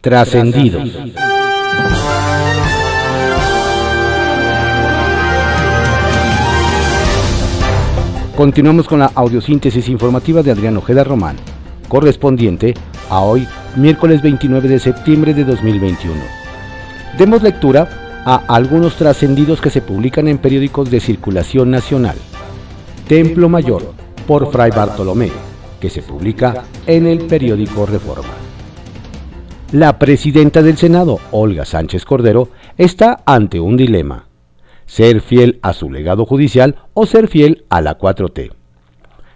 Trascendidos. Continuamos con la audiosíntesis informativa de Adrián Ojeda Román, correspondiente a hoy, miércoles 29 de septiembre de 2021. Demos lectura a algunos trascendidos que se publican en periódicos de circulación nacional. Templo Mayor, por Fray Bartolomé, que se publica en el periódico Reforma. La presidenta del Senado, Olga Sánchez Cordero, está ante un dilema ser fiel a su legado judicial o ser fiel a la 4T.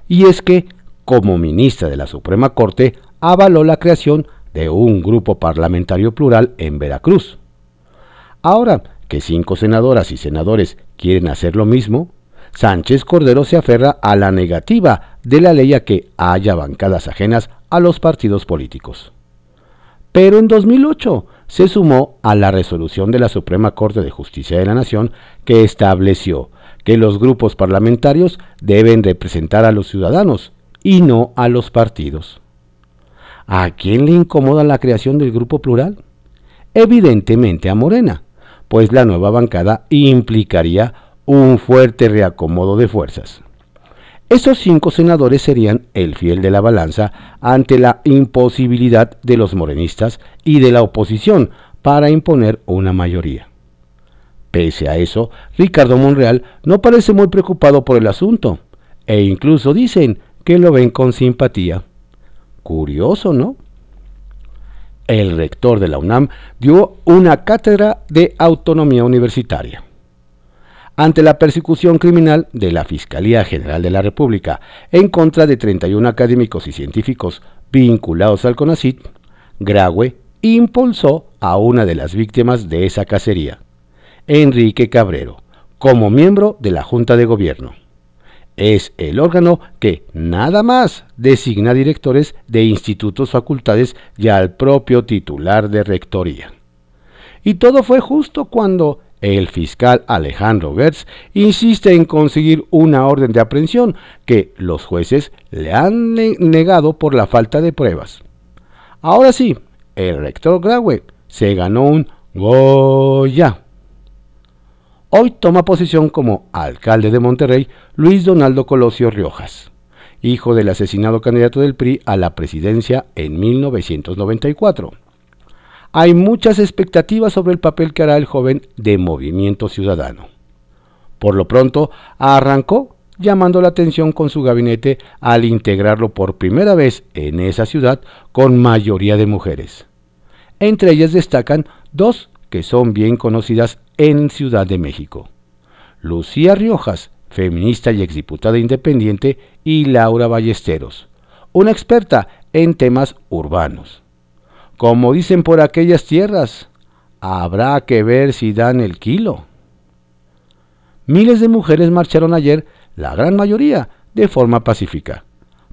Y es que, como ministra de la Suprema Corte, avaló la creación de un grupo parlamentario plural en Veracruz. Ahora que cinco senadoras y senadores quieren hacer lo mismo, Sánchez Cordero se aferra a la negativa de la ley a que haya bancadas ajenas a los partidos políticos. Pero en 2008 se sumó a la resolución de la Suprema Corte de Justicia de la Nación que estableció que los grupos parlamentarios deben representar a los ciudadanos y no a los partidos. ¿A quién le incomoda la creación del grupo plural? Evidentemente a Morena, pues la nueva bancada implicaría un fuerte reacomodo de fuerzas. Esos cinco senadores serían el fiel de la balanza ante la imposibilidad de los morenistas y de la oposición para imponer una mayoría. Pese a eso, Ricardo Monreal no parece muy preocupado por el asunto, e incluso dicen que lo ven con simpatía. Curioso, ¿no? El rector de la UNAM dio una cátedra de autonomía universitaria ante la persecución criminal de la Fiscalía General de la República en contra de 31 académicos y científicos vinculados al CONACIT, Graue impulsó a una de las víctimas de esa cacería, Enrique Cabrero, como miembro de la Junta de Gobierno. Es el órgano que nada más designa directores de institutos, facultades y al propio titular de rectoría. Y todo fue justo cuando el fiscal Alejandro Gertz insiste en conseguir una orden de aprehensión que los jueces le han negado por la falta de pruebas. Ahora sí, el rector Graue se ganó un Goya. Hoy toma posición como alcalde de Monterrey Luis Donaldo Colosio Riojas, hijo del asesinado candidato del PRI a la presidencia en 1994 hay muchas expectativas sobre el papel que hará el joven de Movimiento Ciudadano. Por lo pronto, arrancó llamando la atención con su gabinete al integrarlo por primera vez en esa ciudad con mayoría de mujeres. Entre ellas destacan dos que son bien conocidas en Ciudad de México. Lucía Riojas, feminista y exdiputada independiente, y Laura Ballesteros, una experta en temas urbanos. Como dicen por aquellas tierras, habrá que ver si dan el kilo. Miles de mujeres marcharon ayer, la gran mayoría, de forma pacífica,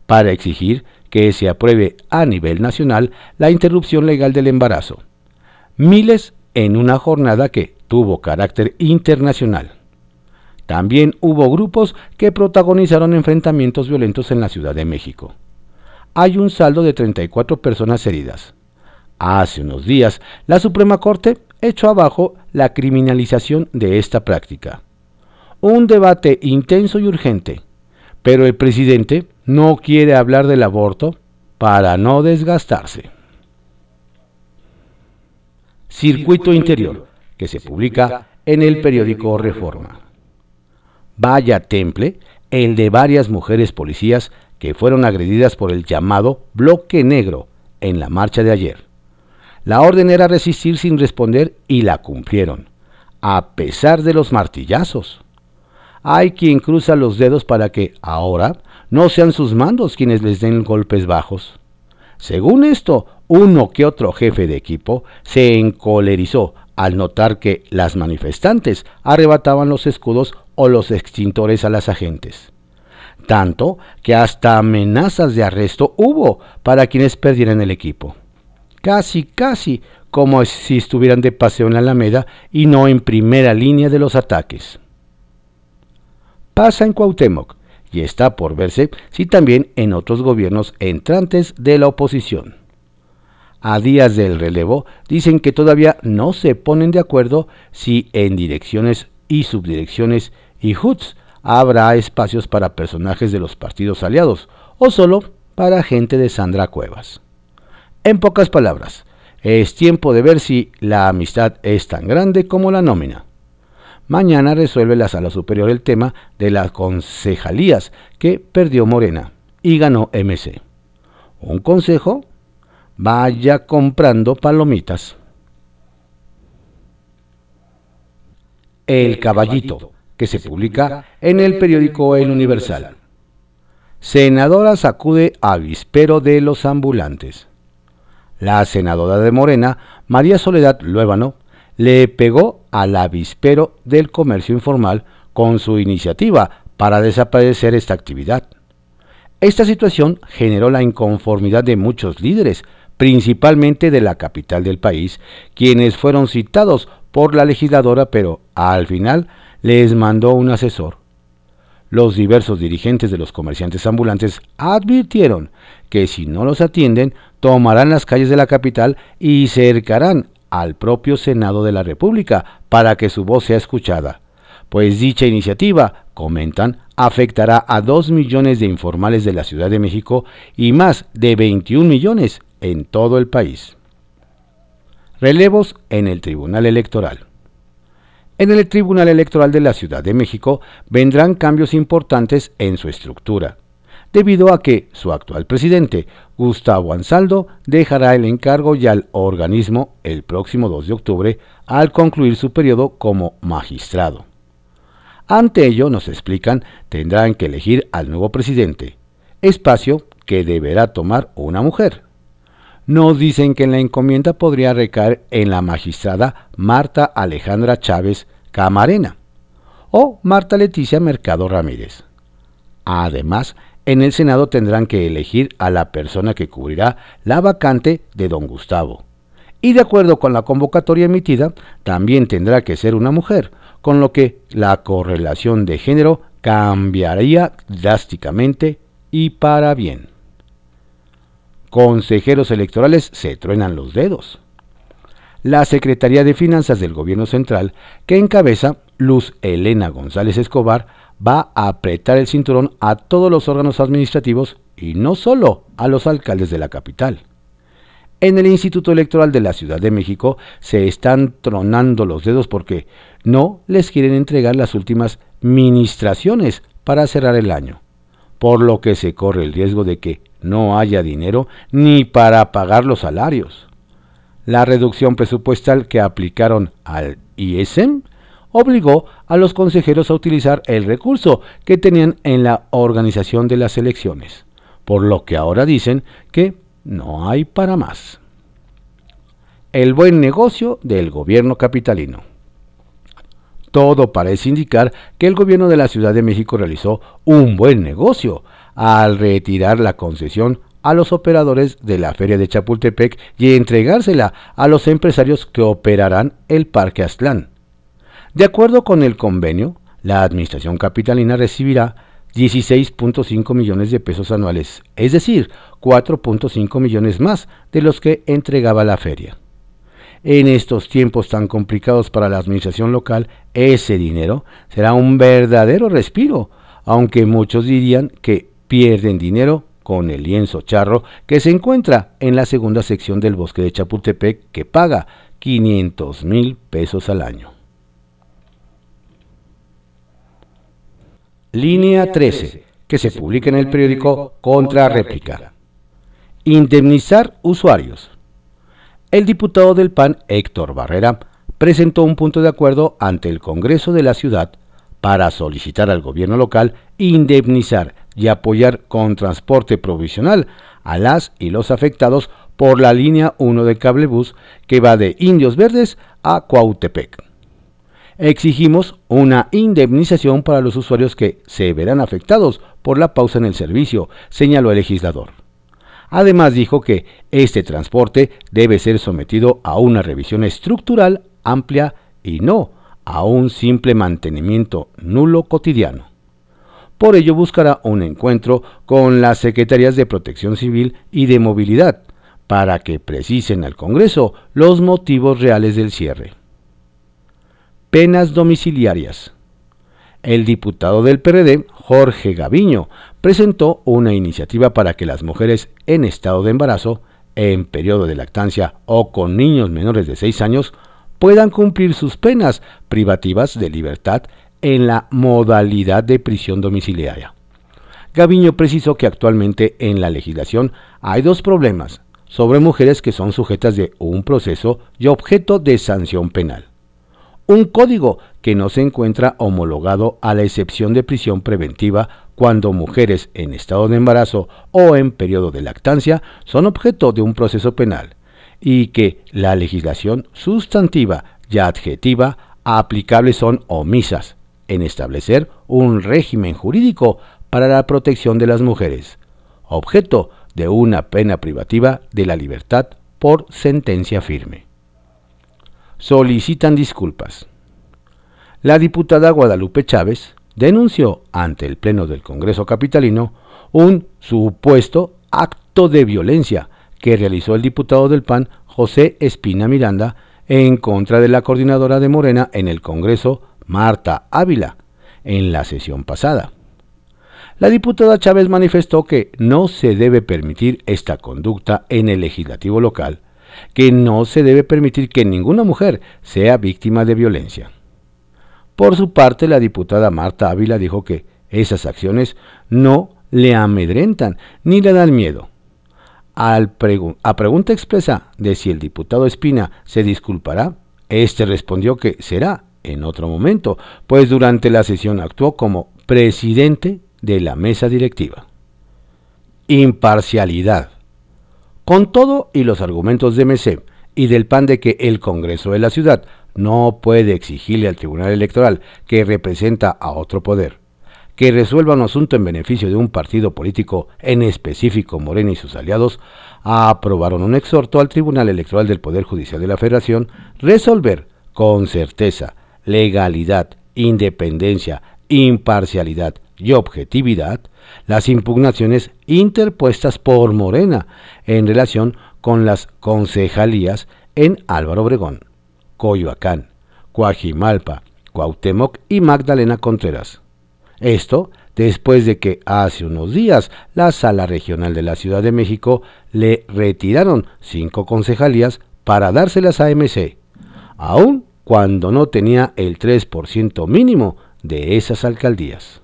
para exigir que se apruebe a nivel nacional la interrupción legal del embarazo. Miles en una jornada que tuvo carácter internacional. También hubo grupos que protagonizaron enfrentamientos violentos en la Ciudad de México. Hay un saldo de 34 personas heridas. Hace unos días, la Suprema Corte echó abajo la criminalización de esta práctica. Un debate intenso y urgente, pero el presidente no quiere hablar del aborto para no desgastarse. Circuito Interior, que se publica en el periódico Reforma. Vaya temple el de varias mujeres policías que fueron agredidas por el llamado bloque negro en la marcha de ayer. La orden era resistir sin responder y la cumplieron, a pesar de los martillazos. Hay quien cruza los dedos para que ahora no sean sus mandos quienes les den golpes bajos. Según esto, uno que otro jefe de equipo se encolerizó al notar que las manifestantes arrebataban los escudos o los extintores a las agentes. Tanto que hasta amenazas de arresto hubo para quienes perdieran el equipo casi, casi como si estuvieran de paseo en la Alameda y no en primera línea de los ataques. Pasa en Cuauhtémoc y está por verse si también en otros gobiernos entrantes de la oposición. a días del relevo, dicen que todavía no se ponen de acuerdo si en direcciones y subdirecciones y HUTs habrá espacios para personajes de los partidos aliados o solo para gente de Sandra Cuevas. En pocas palabras, es tiempo de ver si la amistad es tan grande como la nómina. Mañana resuelve la Sala Superior el tema de las concejalías que perdió Morena y ganó MC. Un consejo, vaya comprando palomitas. El Caballito, que se publica en el periódico El Universal. Senadora sacude avispero de los ambulantes. La senadora de Morena, María Soledad Luébano, le pegó al avispero del comercio informal con su iniciativa para desaparecer esta actividad. Esta situación generó la inconformidad de muchos líderes, principalmente de la capital del país, quienes fueron citados por la legisladora, pero al final les mandó un asesor. Los diversos dirigentes de los comerciantes ambulantes advirtieron que si no los atienden, tomarán las calles de la capital y cercarán al propio Senado de la República para que su voz sea escuchada, pues dicha iniciativa, comentan, afectará a 2 millones de informales de la Ciudad de México y más de 21 millones en todo el país. Relevos en el Tribunal Electoral. En el Tribunal Electoral de la Ciudad de México vendrán cambios importantes en su estructura, debido a que su actual presidente, Gustavo Ansaldo, dejará el encargo y al organismo el próximo 2 de octubre al concluir su periodo como magistrado. Ante ello, nos explican, tendrán que elegir al nuevo presidente, espacio que deberá tomar una mujer. Nos dicen que la encomienda podría recaer en la magistrada Marta Alejandra Chávez Camarena o Marta Leticia Mercado Ramírez. Además, en el Senado tendrán que elegir a la persona que cubrirá la vacante de don Gustavo. Y de acuerdo con la convocatoria emitida, también tendrá que ser una mujer, con lo que la correlación de género cambiaría drásticamente y para bien consejeros electorales se truenan los dedos. La Secretaría de Finanzas del Gobierno Central, que encabeza Luz Elena González Escobar, va a apretar el cinturón a todos los órganos administrativos y no solo a los alcaldes de la capital. En el Instituto Electoral de la Ciudad de México se están tronando los dedos porque no les quieren entregar las últimas ministraciones para cerrar el año, por lo que se corre el riesgo de que no haya dinero ni para pagar los salarios. La reducción presupuestal que aplicaron al ISM obligó a los consejeros a utilizar el recurso que tenían en la organización de las elecciones, por lo que ahora dicen que no hay para más. El buen negocio del gobierno capitalino. Todo parece indicar que el gobierno de la Ciudad de México realizó un buen negocio al retirar la concesión a los operadores de la feria de Chapultepec y entregársela a los empresarios que operarán el Parque Aztlán. De acuerdo con el convenio, la Administración Capitalina recibirá 16.5 millones de pesos anuales, es decir, 4.5 millones más de los que entregaba la feria. En estos tiempos tan complicados para la administración local, ese dinero será un verdadero respiro, aunque muchos dirían que pierden dinero con el lienzo charro que se encuentra en la segunda sección del bosque de Chapultepec que paga 500 mil pesos al año. Línea 13, que se publica en el periódico Contra Réplica. Indemnizar usuarios. El diputado del PAN, Héctor Barrera, presentó un punto de acuerdo ante el Congreso de la ciudad para solicitar al gobierno local indemnizar y apoyar con transporte provisional a las y los afectados por la línea 1 de cablebús que va de Indios Verdes a Cuautepec. Exigimos una indemnización para los usuarios que se verán afectados por la pausa en el servicio, señaló el legislador. Además dijo que este transporte debe ser sometido a una revisión estructural amplia y no a un simple mantenimiento nulo cotidiano. Por ello buscará un encuentro con las Secretarías de Protección Civil y de Movilidad para que precisen al Congreso los motivos reales del cierre. Penas domiciliarias. El diputado del PRD, Jorge Gaviño, presentó una iniciativa para que las mujeres en estado de embarazo, en periodo de lactancia o con niños menores de 6 años puedan cumplir sus penas privativas de libertad en la modalidad de prisión domiciliaria. Gaviño precisó que actualmente en la legislación hay dos problemas sobre mujeres que son sujetas de un proceso y objeto de sanción penal. Un código que no se encuentra homologado a la excepción de prisión preventiva cuando mujeres en estado de embarazo o en periodo de lactancia son objeto de un proceso penal y que la legislación sustantiva y adjetiva aplicables son omisas en establecer un régimen jurídico para la protección de las mujeres, objeto de una pena privativa de la libertad por sentencia firme. Solicitan disculpas. La diputada Guadalupe Chávez denunció ante el Pleno del Congreso Capitalino un supuesto acto de violencia que realizó el diputado del PAN José Espina Miranda en contra de la coordinadora de Morena en el Congreso Marta Ávila en la sesión pasada. La diputada Chávez manifestó que no se debe permitir esta conducta en el legislativo local, que no se debe permitir que ninguna mujer sea víctima de violencia. Por su parte, la diputada Marta Ávila dijo que esas acciones no le amedrentan ni le dan miedo, a pregunta expresa de si el diputado Espina se disculpará, este respondió que será en otro momento, pues durante la sesión actuó como presidente de la mesa directiva. Imparcialidad. Con todo y los argumentos de MC y del PAN de que el Congreso de la ciudad no puede exigirle al Tribunal Electoral que representa a otro poder que resuelva un asunto en beneficio de un partido político, en específico Morena y sus aliados, aprobaron un exhorto al Tribunal Electoral del Poder Judicial de la Federación resolver con certeza, legalidad, independencia, imparcialidad y objetividad las impugnaciones interpuestas por Morena en relación con las concejalías en Álvaro Obregón, Coyoacán, Coajimalpa, Cuauhtémoc y Magdalena Contreras. Esto después de que hace unos días la Sala Regional de la Ciudad de México le retiraron cinco concejalías para dárselas a MC, aun cuando no tenía el 3% mínimo de esas alcaldías.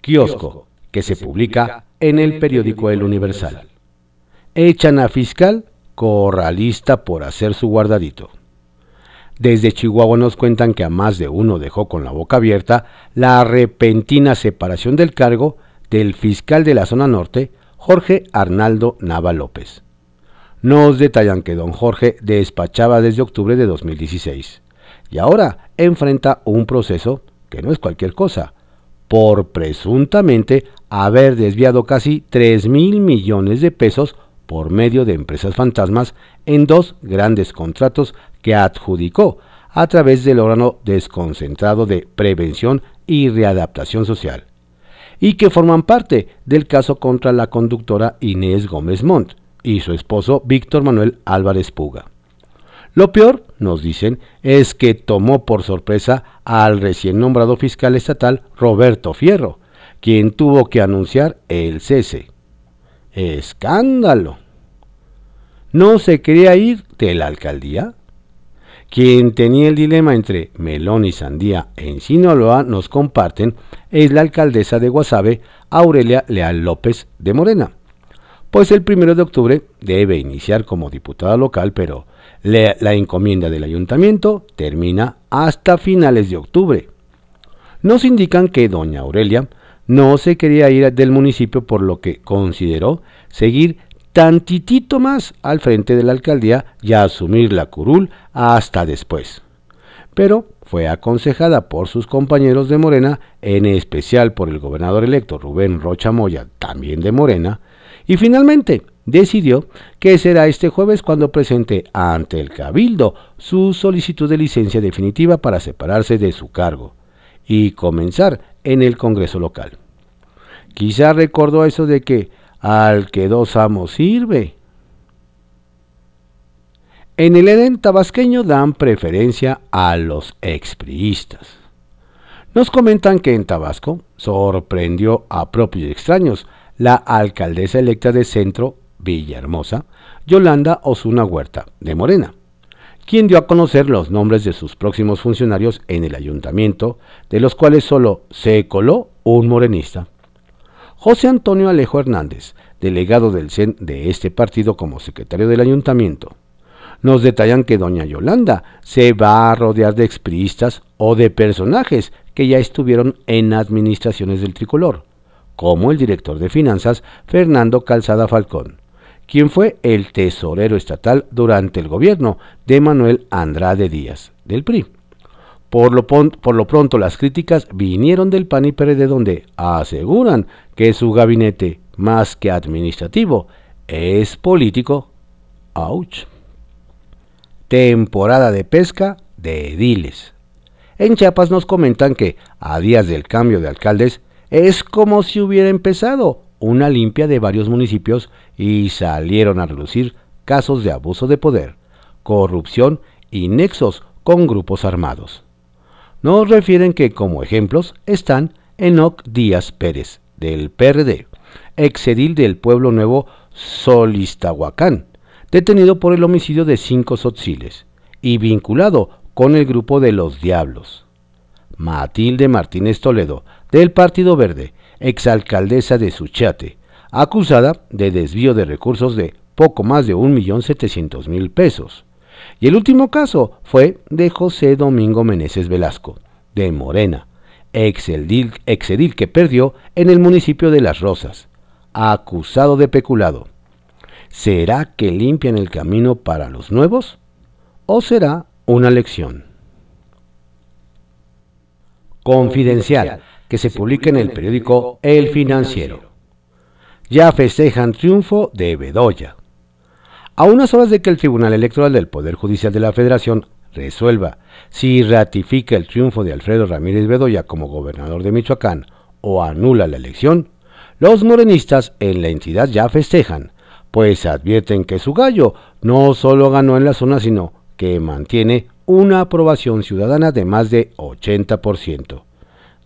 Kiosco, que se publica en el periódico El Universal. Echan a fiscal corralista por hacer su guardadito. Desde Chihuahua nos cuentan que a más de uno dejó con la boca abierta la repentina separación del cargo del fiscal de la zona norte, Jorge Arnaldo Nava López. Nos detallan que don Jorge despachaba desde octubre de 2016 y ahora enfrenta un proceso que no es cualquier cosa, por presuntamente haber desviado casi 3 mil millones de pesos por medio de empresas fantasmas en dos grandes contratos que adjudicó a través del órgano desconcentrado de prevención y readaptación social, y que forman parte del caso contra la conductora Inés Gómez Montt y su esposo Víctor Manuel Álvarez Puga. Lo peor, nos dicen, es que tomó por sorpresa al recién nombrado fiscal estatal Roberto Fierro, quien tuvo que anunciar el cese. ¡Escándalo! ¿No se quería ir de la alcaldía? Quien tenía el dilema entre melón y sandía en Sinaloa nos comparten es la alcaldesa de Guasave, Aurelia Leal López de Morena. Pues el primero de octubre debe iniciar como diputada local, pero la encomienda del ayuntamiento termina hasta finales de octubre. Nos indican que doña Aurelia no se quería ir del municipio por lo que consideró seguir tantitito más al frente de la alcaldía y asumir la curul hasta después. Pero fue aconsejada por sus compañeros de Morena, en especial por el gobernador electo Rubén Rocha Moya, también de Morena, y finalmente decidió que será este jueves cuando presente ante el Cabildo su solicitud de licencia definitiva para separarse de su cargo y comenzar en el Congreso local. Quizá recordó eso de que al que dos amos sirve. En el Edén tabasqueño dan preferencia a los expriistas. Nos comentan que en Tabasco sorprendió a propios y extraños la alcaldesa electa de Centro, Villahermosa, Yolanda Osuna Huerta, de Morena, quien dio a conocer los nombres de sus próximos funcionarios en el ayuntamiento, de los cuales solo se coló un morenista. José Antonio Alejo Hernández, delegado del CEN de este partido como secretario del ayuntamiento, nos detallan que doña Yolanda se va a rodear de expriistas o de personajes que ya estuvieron en administraciones del tricolor, como el director de finanzas Fernando Calzada Falcón, quien fue el tesorero estatal durante el gobierno de Manuel Andrade Díaz, del PRI. Por lo, pronto las críticas vinieron del PAN y PRD donde aseguran que su gabinete, más que administrativo, es político. ¡Auch! temporada de pesca de ediles. En Chiapas nos comentan que, a días del cambio de alcaldes, es como si hubiera empezado una limpia de varios municipios y salieron a relucir casos de abuso de poder, corrupción y nexos con grupos armados. Nos refieren que como ejemplos están Enoc Díaz Pérez, del PRD, exedil del Pueblo Nuevo Solistahuacán, detenido por el homicidio de cinco sotziles y vinculado con el grupo de los Diablos. Matilde Martínez Toledo, del Partido Verde, exalcaldesa de Suchate, acusada de desvío de recursos de poco más de 1.700.000 pesos. Y el último caso fue de José Domingo Meneses Velasco, de Morena, exedil, exedil que perdió en el municipio de Las Rosas, acusado de peculado. ¿Será que limpian el camino para los nuevos? ¿O será una lección? Confidencial, que se publica en el periódico El Financiero. Ya festejan triunfo de Bedoya. A unas horas de que el Tribunal Electoral del Poder Judicial de la Federación resuelva si ratifica el triunfo de Alfredo Ramírez Bedoya como gobernador de Michoacán o anula la elección, los morenistas en la entidad ya festejan, pues advierten que su gallo no solo ganó en la zona, sino que mantiene una aprobación ciudadana de más de 80%.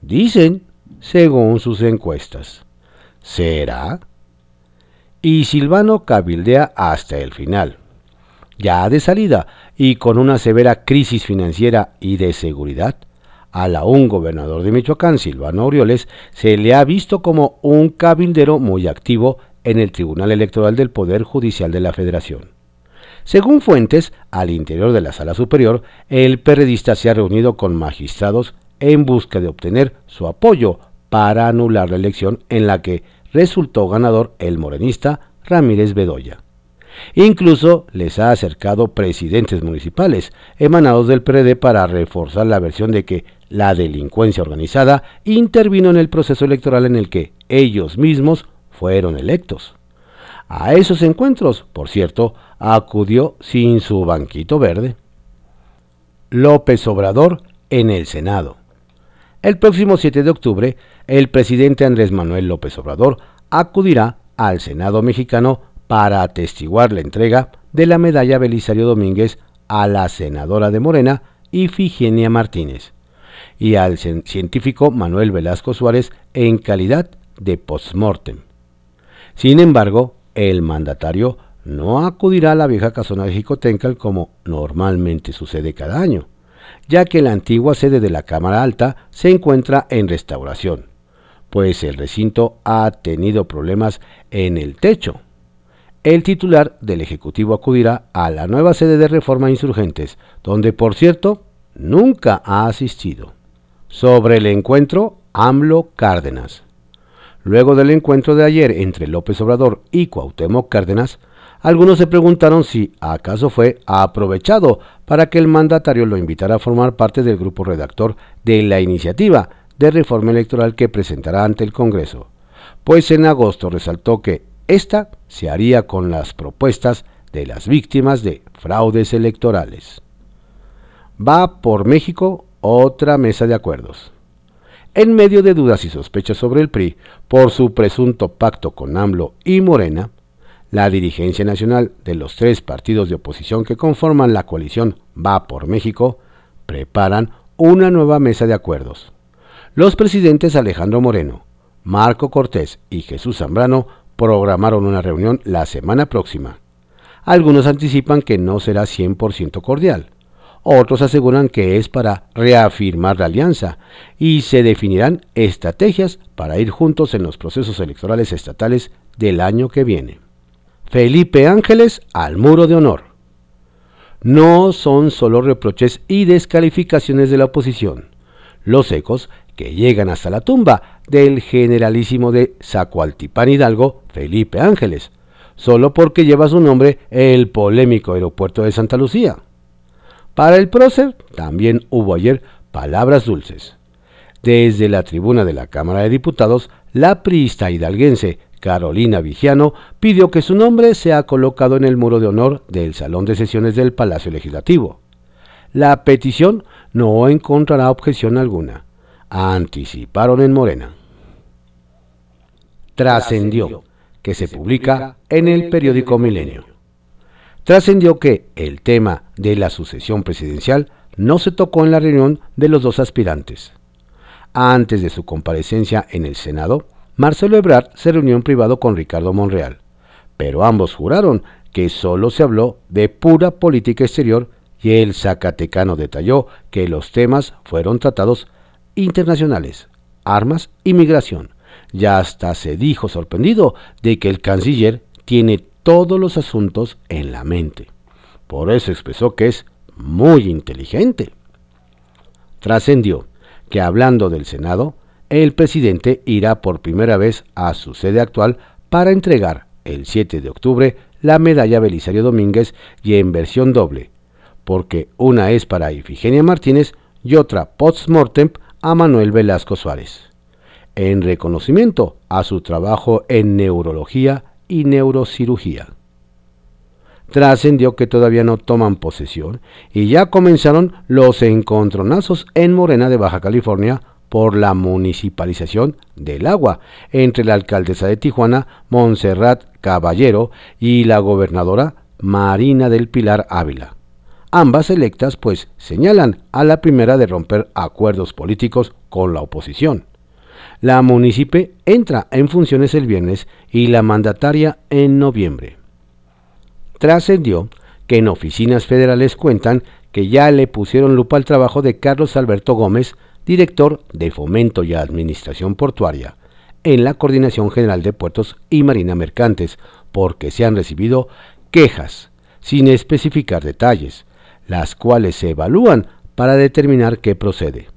Dicen, según sus encuestas. ¿Será? Y Silvano cabildea hasta el final. Ya de salida y con una severa crisis financiera y de seguridad, a la un gobernador de Michoacán, Silvano Orioles, se le ha visto como un cabildero muy activo en el Tribunal Electoral del Poder Judicial de la Federación. Según fuentes, al interior de la sala superior, el periodista se ha reunido con magistrados en busca de obtener su apoyo para anular la elección en la que resultó ganador el morenista Ramírez Bedoya. Incluso les ha acercado presidentes municipales emanados del PRD para reforzar la versión de que la delincuencia organizada intervino en el proceso electoral en el que ellos mismos fueron electos. A esos encuentros, por cierto, acudió sin su banquito verde. López Obrador en el Senado. El próximo 7 de octubre, el presidente Andrés Manuel López Obrador acudirá al Senado mexicano para atestiguar la entrega de la medalla Belisario Domínguez a la senadora de Morena, Ifigenia Martínez, y al científico Manuel Velasco Suárez en calidad de postmortem. Sin embargo, el mandatario no acudirá a la vieja casona de Jicotencal como normalmente sucede cada año, ya que la antigua sede de la Cámara Alta se encuentra en restauración, pues el recinto ha tenido problemas en el techo. El titular del Ejecutivo acudirá a la nueva sede de Reforma Insurgentes, donde por cierto nunca ha asistido. Sobre el encuentro, AMLO Cárdenas. Luego del encuentro de ayer entre López Obrador y Cuauhtémoc Cárdenas, algunos se preguntaron si acaso fue aprovechado para que el mandatario lo invitara a formar parte del grupo redactor de la iniciativa de reforma electoral que presentará ante el Congreso, pues en agosto resaltó que esta se haría con las propuestas de las víctimas de fraudes electorales. Va por México otra mesa de acuerdos. En medio de dudas y sospechas sobre el PRI por su presunto pacto con AMLO y Morena, la dirigencia nacional de los tres partidos de oposición que conforman la coalición Va por México preparan una nueva mesa de acuerdos. Los presidentes Alejandro Moreno, Marco Cortés y Jesús Zambrano programaron una reunión la semana próxima. Algunos anticipan que no será 100% cordial. Otros aseguran que es para reafirmar la alianza y se definirán estrategias para ir juntos en los procesos electorales estatales del año que viene. Felipe Ángeles al muro de honor. No son solo reproches y descalificaciones de la oposición. Los ecos que llegan hasta la tumba del generalísimo de Zacualtipán Hidalgo, Felipe Ángeles, solo porque lleva su nombre el polémico aeropuerto de Santa Lucía. Para el prócer también hubo ayer palabras dulces. Desde la tribuna de la Cámara de Diputados, la priista hidalguense Carolina Vigiano pidió que su nombre sea colocado en el muro de honor del Salón de Sesiones del Palacio Legislativo. La petición no encontrará objeción alguna. Anticiparon en Morena. Trascendió que se publica en el periódico Milenio trascendió que el tema de la sucesión presidencial no se tocó en la reunión de los dos aspirantes. Antes de su comparecencia en el Senado, Marcelo Ebrard se reunió en privado con Ricardo Monreal, pero ambos juraron que solo se habló de pura política exterior y el Zacatecano detalló que los temas fueron tratados internacionales, armas y migración. Ya hasta se dijo sorprendido de que el canciller tiene todos los asuntos en la mente. Por eso expresó que es muy inteligente. Trascendió que hablando del Senado, el presidente irá por primera vez a su sede actual para entregar el 7 de octubre la medalla Belisario Domínguez y en versión doble, porque una es para Ifigenia Martínez y otra post-mortem a Manuel Velasco Suárez, en reconocimiento a su trabajo en neurología y neurocirugía. Trascendió que todavía no toman posesión y ya comenzaron los encontronazos en Morena de Baja California por la municipalización del agua entre la alcaldesa de Tijuana, Montserrat Caballero, y la gobernadora Marina del Pilar Ávila. Ambas electas pues señalan a la primera de romper acuerdos políticos con la oposición la munícipe entra en funciones el viernes y la mandataria en noviembre. Trascendió que en oficinas federales cuentan que ya le pusieron lupa al trabajo de Carlos Alberto Gómez, director de Fomento y Administración Portuaria, en la Coordinación General de Puertos y Marina Mercantes, porque se han recibido quejas, sin especificar detalles, las cuales se evalúan para determinar qué procede.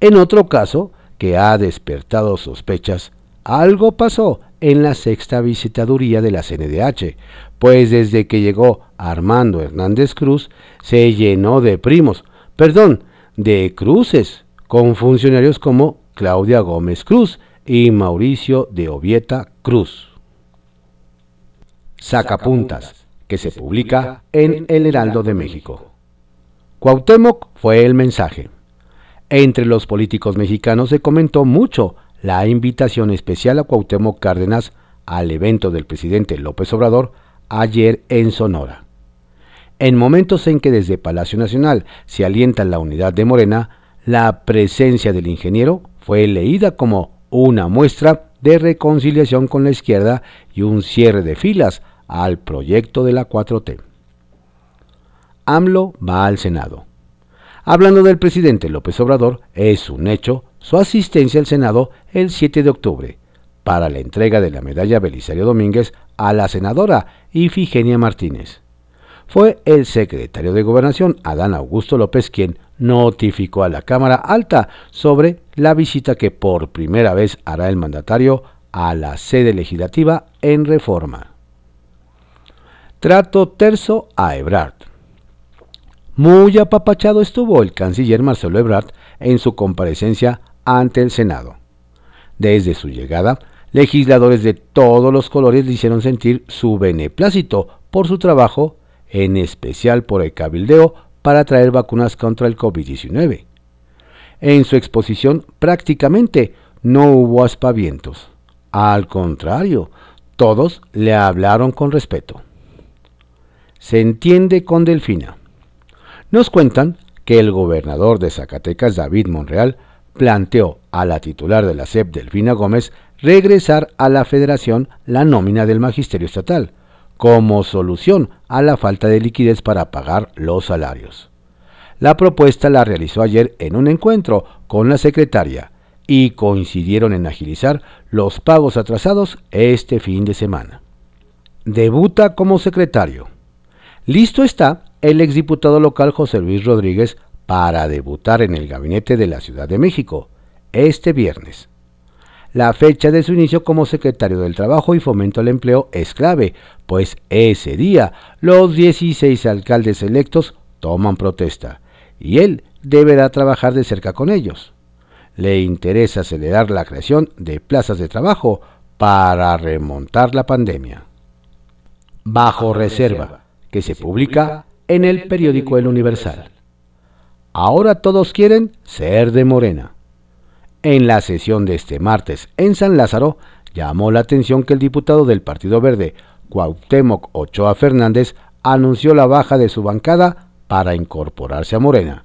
En otro caso, que ha despertado sospechas, algo pasó en la sexta visitaduría de la CNDH, pues desde que llegó Armando Hernández Cruz se llenó de primos, perdón, de cruces, con funcionarios como Claudia Gómez Cruz y Mauricio de Ovieta Cruz. Sacapuntas, que se publica en El Heraldo de México. Cuauhtémoc fue el mensaje. Entre los políticos mexicanos se comentó mucho la invitación especial a Cuauhtémoc Cárdenas al evento del presidente López Obrador ayer en Sonora. En momentos en que desde Palacio Nacional se alienta la unidad de Morena, la presencia del ingeniero fue leída como una muestra de reconciliación con la izquierda y un cierre de filas al proyecto de la 4T. AMLO va al Senado. Hablando del presidente López Obrador, es un hecho su asistencia al Senado el 7 de octubre para la entrega de la medalla Belisario Domínguez a la senadora Ifigenia Martínez. Fue el secretario de Gobernación, Adán Augusto López, quien notificó a la Cámara Alta sobre la visita que por primera vez hará el mandatario a la sede legislativa en reforma. Trato terzo a Ebrard. Muy apapachado estuvo el canciller Marcelo Ebrard en su comparecencia ante el Senado. Desde su llegada, legisladores de todos los colores le hicieron sentir su beneplácito por su trabajo, en especial por el cabildeo para traer vacunas contra el COVID-19. En su exposición prácticamente no hubo aspavientos. Al contrario, todos le hablaron con respeto. Se entiende con Delfina. Nos cuentan que el gobernador de Zacatecas, David Monreal, planteó a la titular de la SEP, Delfina Gómez, regresar a la federación la nómina del magisterio estatal, como solución a la falta de liquidez para pagar los salarios. La propuesta la realizó ayer en un encuentro con la secretaria y coincidieron en agilizar los pagos atrasados este fin de semana. Debuta como secretario. Listo está el exdiputado local José Luis Rodríguez para debutar en el gabinete de la Ciudad de México este viernes. La fecha de su inicio como secretario del Trabajo y Fomento al Empleo es clave, pues ese día los 16 alcaldes electos toman protesta y él deberá trabajar de cerca con ellos. Le interesa acelerar la creación de plazas de trabajo para remontar la pandemia. Bajo reserva, que se publica en el periódico El Universal. Ahora todos quieren ser de Morena. En la sesión de este martes en San Lázaro, llamó la atención que el diputado del Partido Verde, Cuauhtémoc Ochoa Fernández, anunció la baja de su bancada para incorporarse a Morena.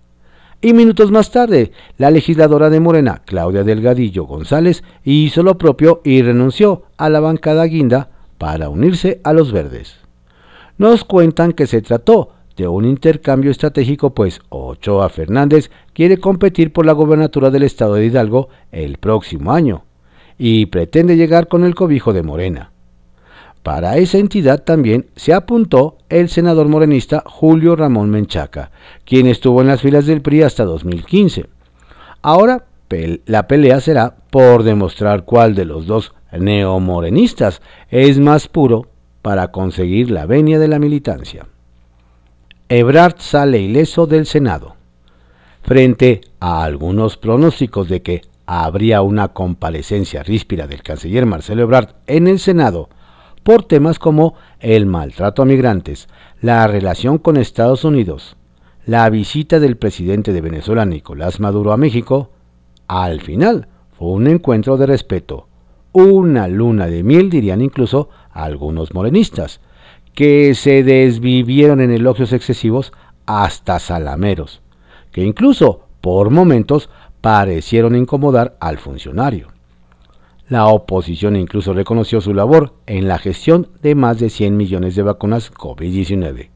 Y minutos más tarde, la legisladora de Morena, Claudia Delgadillo González, hizo lo propio y renunció a la bancada guinda para unirse a los verdes. Nos cuentan que se trató de un intercambio estratégico, pues Ochoa Fernández quiere competir por la gobernatura del estado de Hidalgo el próximo año y pretende llegar con el cobijo de Morena. Para esa entidad también se apuntó el senador morenista Julio Ramón Menchaca, quien estuvo en las filas del PRI hasta 2015. Ahora la pelea será por demostrar cuál de los dos neomorenistas es más puro para conseguir la venia de la militancia. Ebrard sale ileso del Senado. Frente a algunos pronósticos de que habría una comparecencia ríspida del canciller Marcelo Ebrard en el Senado por temas como el maltrato a migrantes, la relación con Estados Unidos, la visita del presidente de Venezuela Nicolás Maduro a México, al final fue un encuentro de respeto, una luna de miel dirían incluso algunos morenistas, que se desvivieron en elogios excesivos hasta salameros, que incluso por momentos parecieron incomodar al funcionario. La oposición incluso reconoció su labor en la gestión de más de 100 millones de vacunas COVID-19.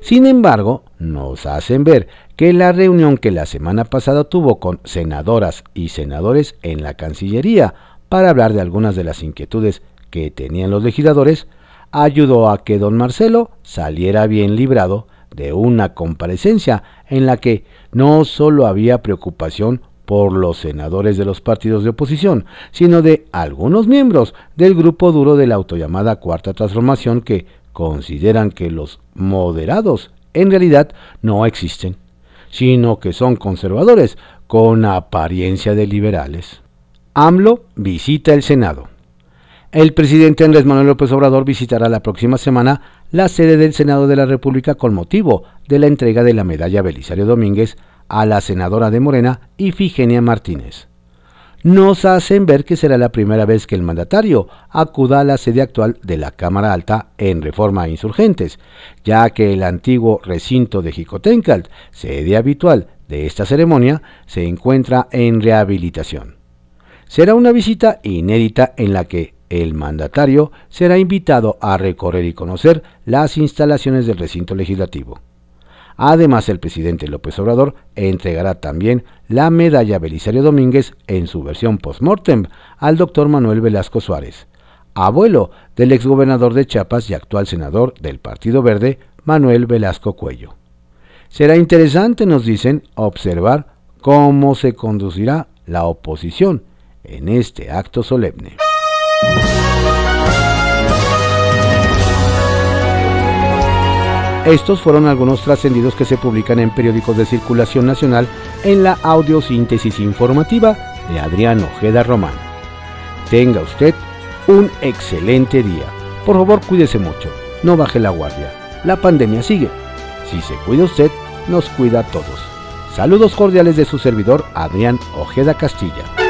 Sin embargo, nos hacen ver que la reunión que la semana pasada tuvo con senadoras y senadores en la Cancillería para hablar de algunas de las inquietudes que tenían los legisladores ayudó a que don Marcelo saliera bien librado de una comparecencia en la que no solo había preocupación por los senadores de los partidos de oposición, sino de algunos miembros del grupo duro de la autollamada Cuarta Transformación que consideran que los moderados en realidad no existen, sino que son conservadores con apariencia de liberales. AMLO visita el Senado. El presidente Andrés Manuel López Obrador visitará la próxima semana la sede del Senado de la República con motivo de la entrega de la medalla Belisario Domínguez a la senadora de Morena, Ifigenia Martínez. Nos hacen ver que será la primera vez que el mandatario acuda a la sede actual de la Cámara Alta en Reforma Insurgentes, ya que el antiguo recinto de Jicotencalt, sede habitual de esta ceremonia, se encuentra en rehabilitación. Será una visita inédita en la que el mandatario será invitado a recorrer y conocer las instalaciones del recinto legislativo. Además, el presidente López Obrador entregará también la medalla Belisario Domínguez en su versión post-mortem al doctor Manuel Velasco Suárez, abuelo del exgobernador de Chiapas y actual senador del Partido Verde, Manuel Velasco Cuello. Será interesante, nos dicen, observar cómo se conducirá la oposición en este acto solemne. Estos fueron algunos trascendidos que se publican en periódicos de circulación nacional en la audiosíntesis informativa de Adrián Ojeda Román. Tenga usted un excelente día. Por favor, cuídese mucho. No baje la guardia. La pandemia sigue. Si se cuida usted, nos cuida a todos. Saludos cordiales de su servidor Adrián Ojeda Castilla.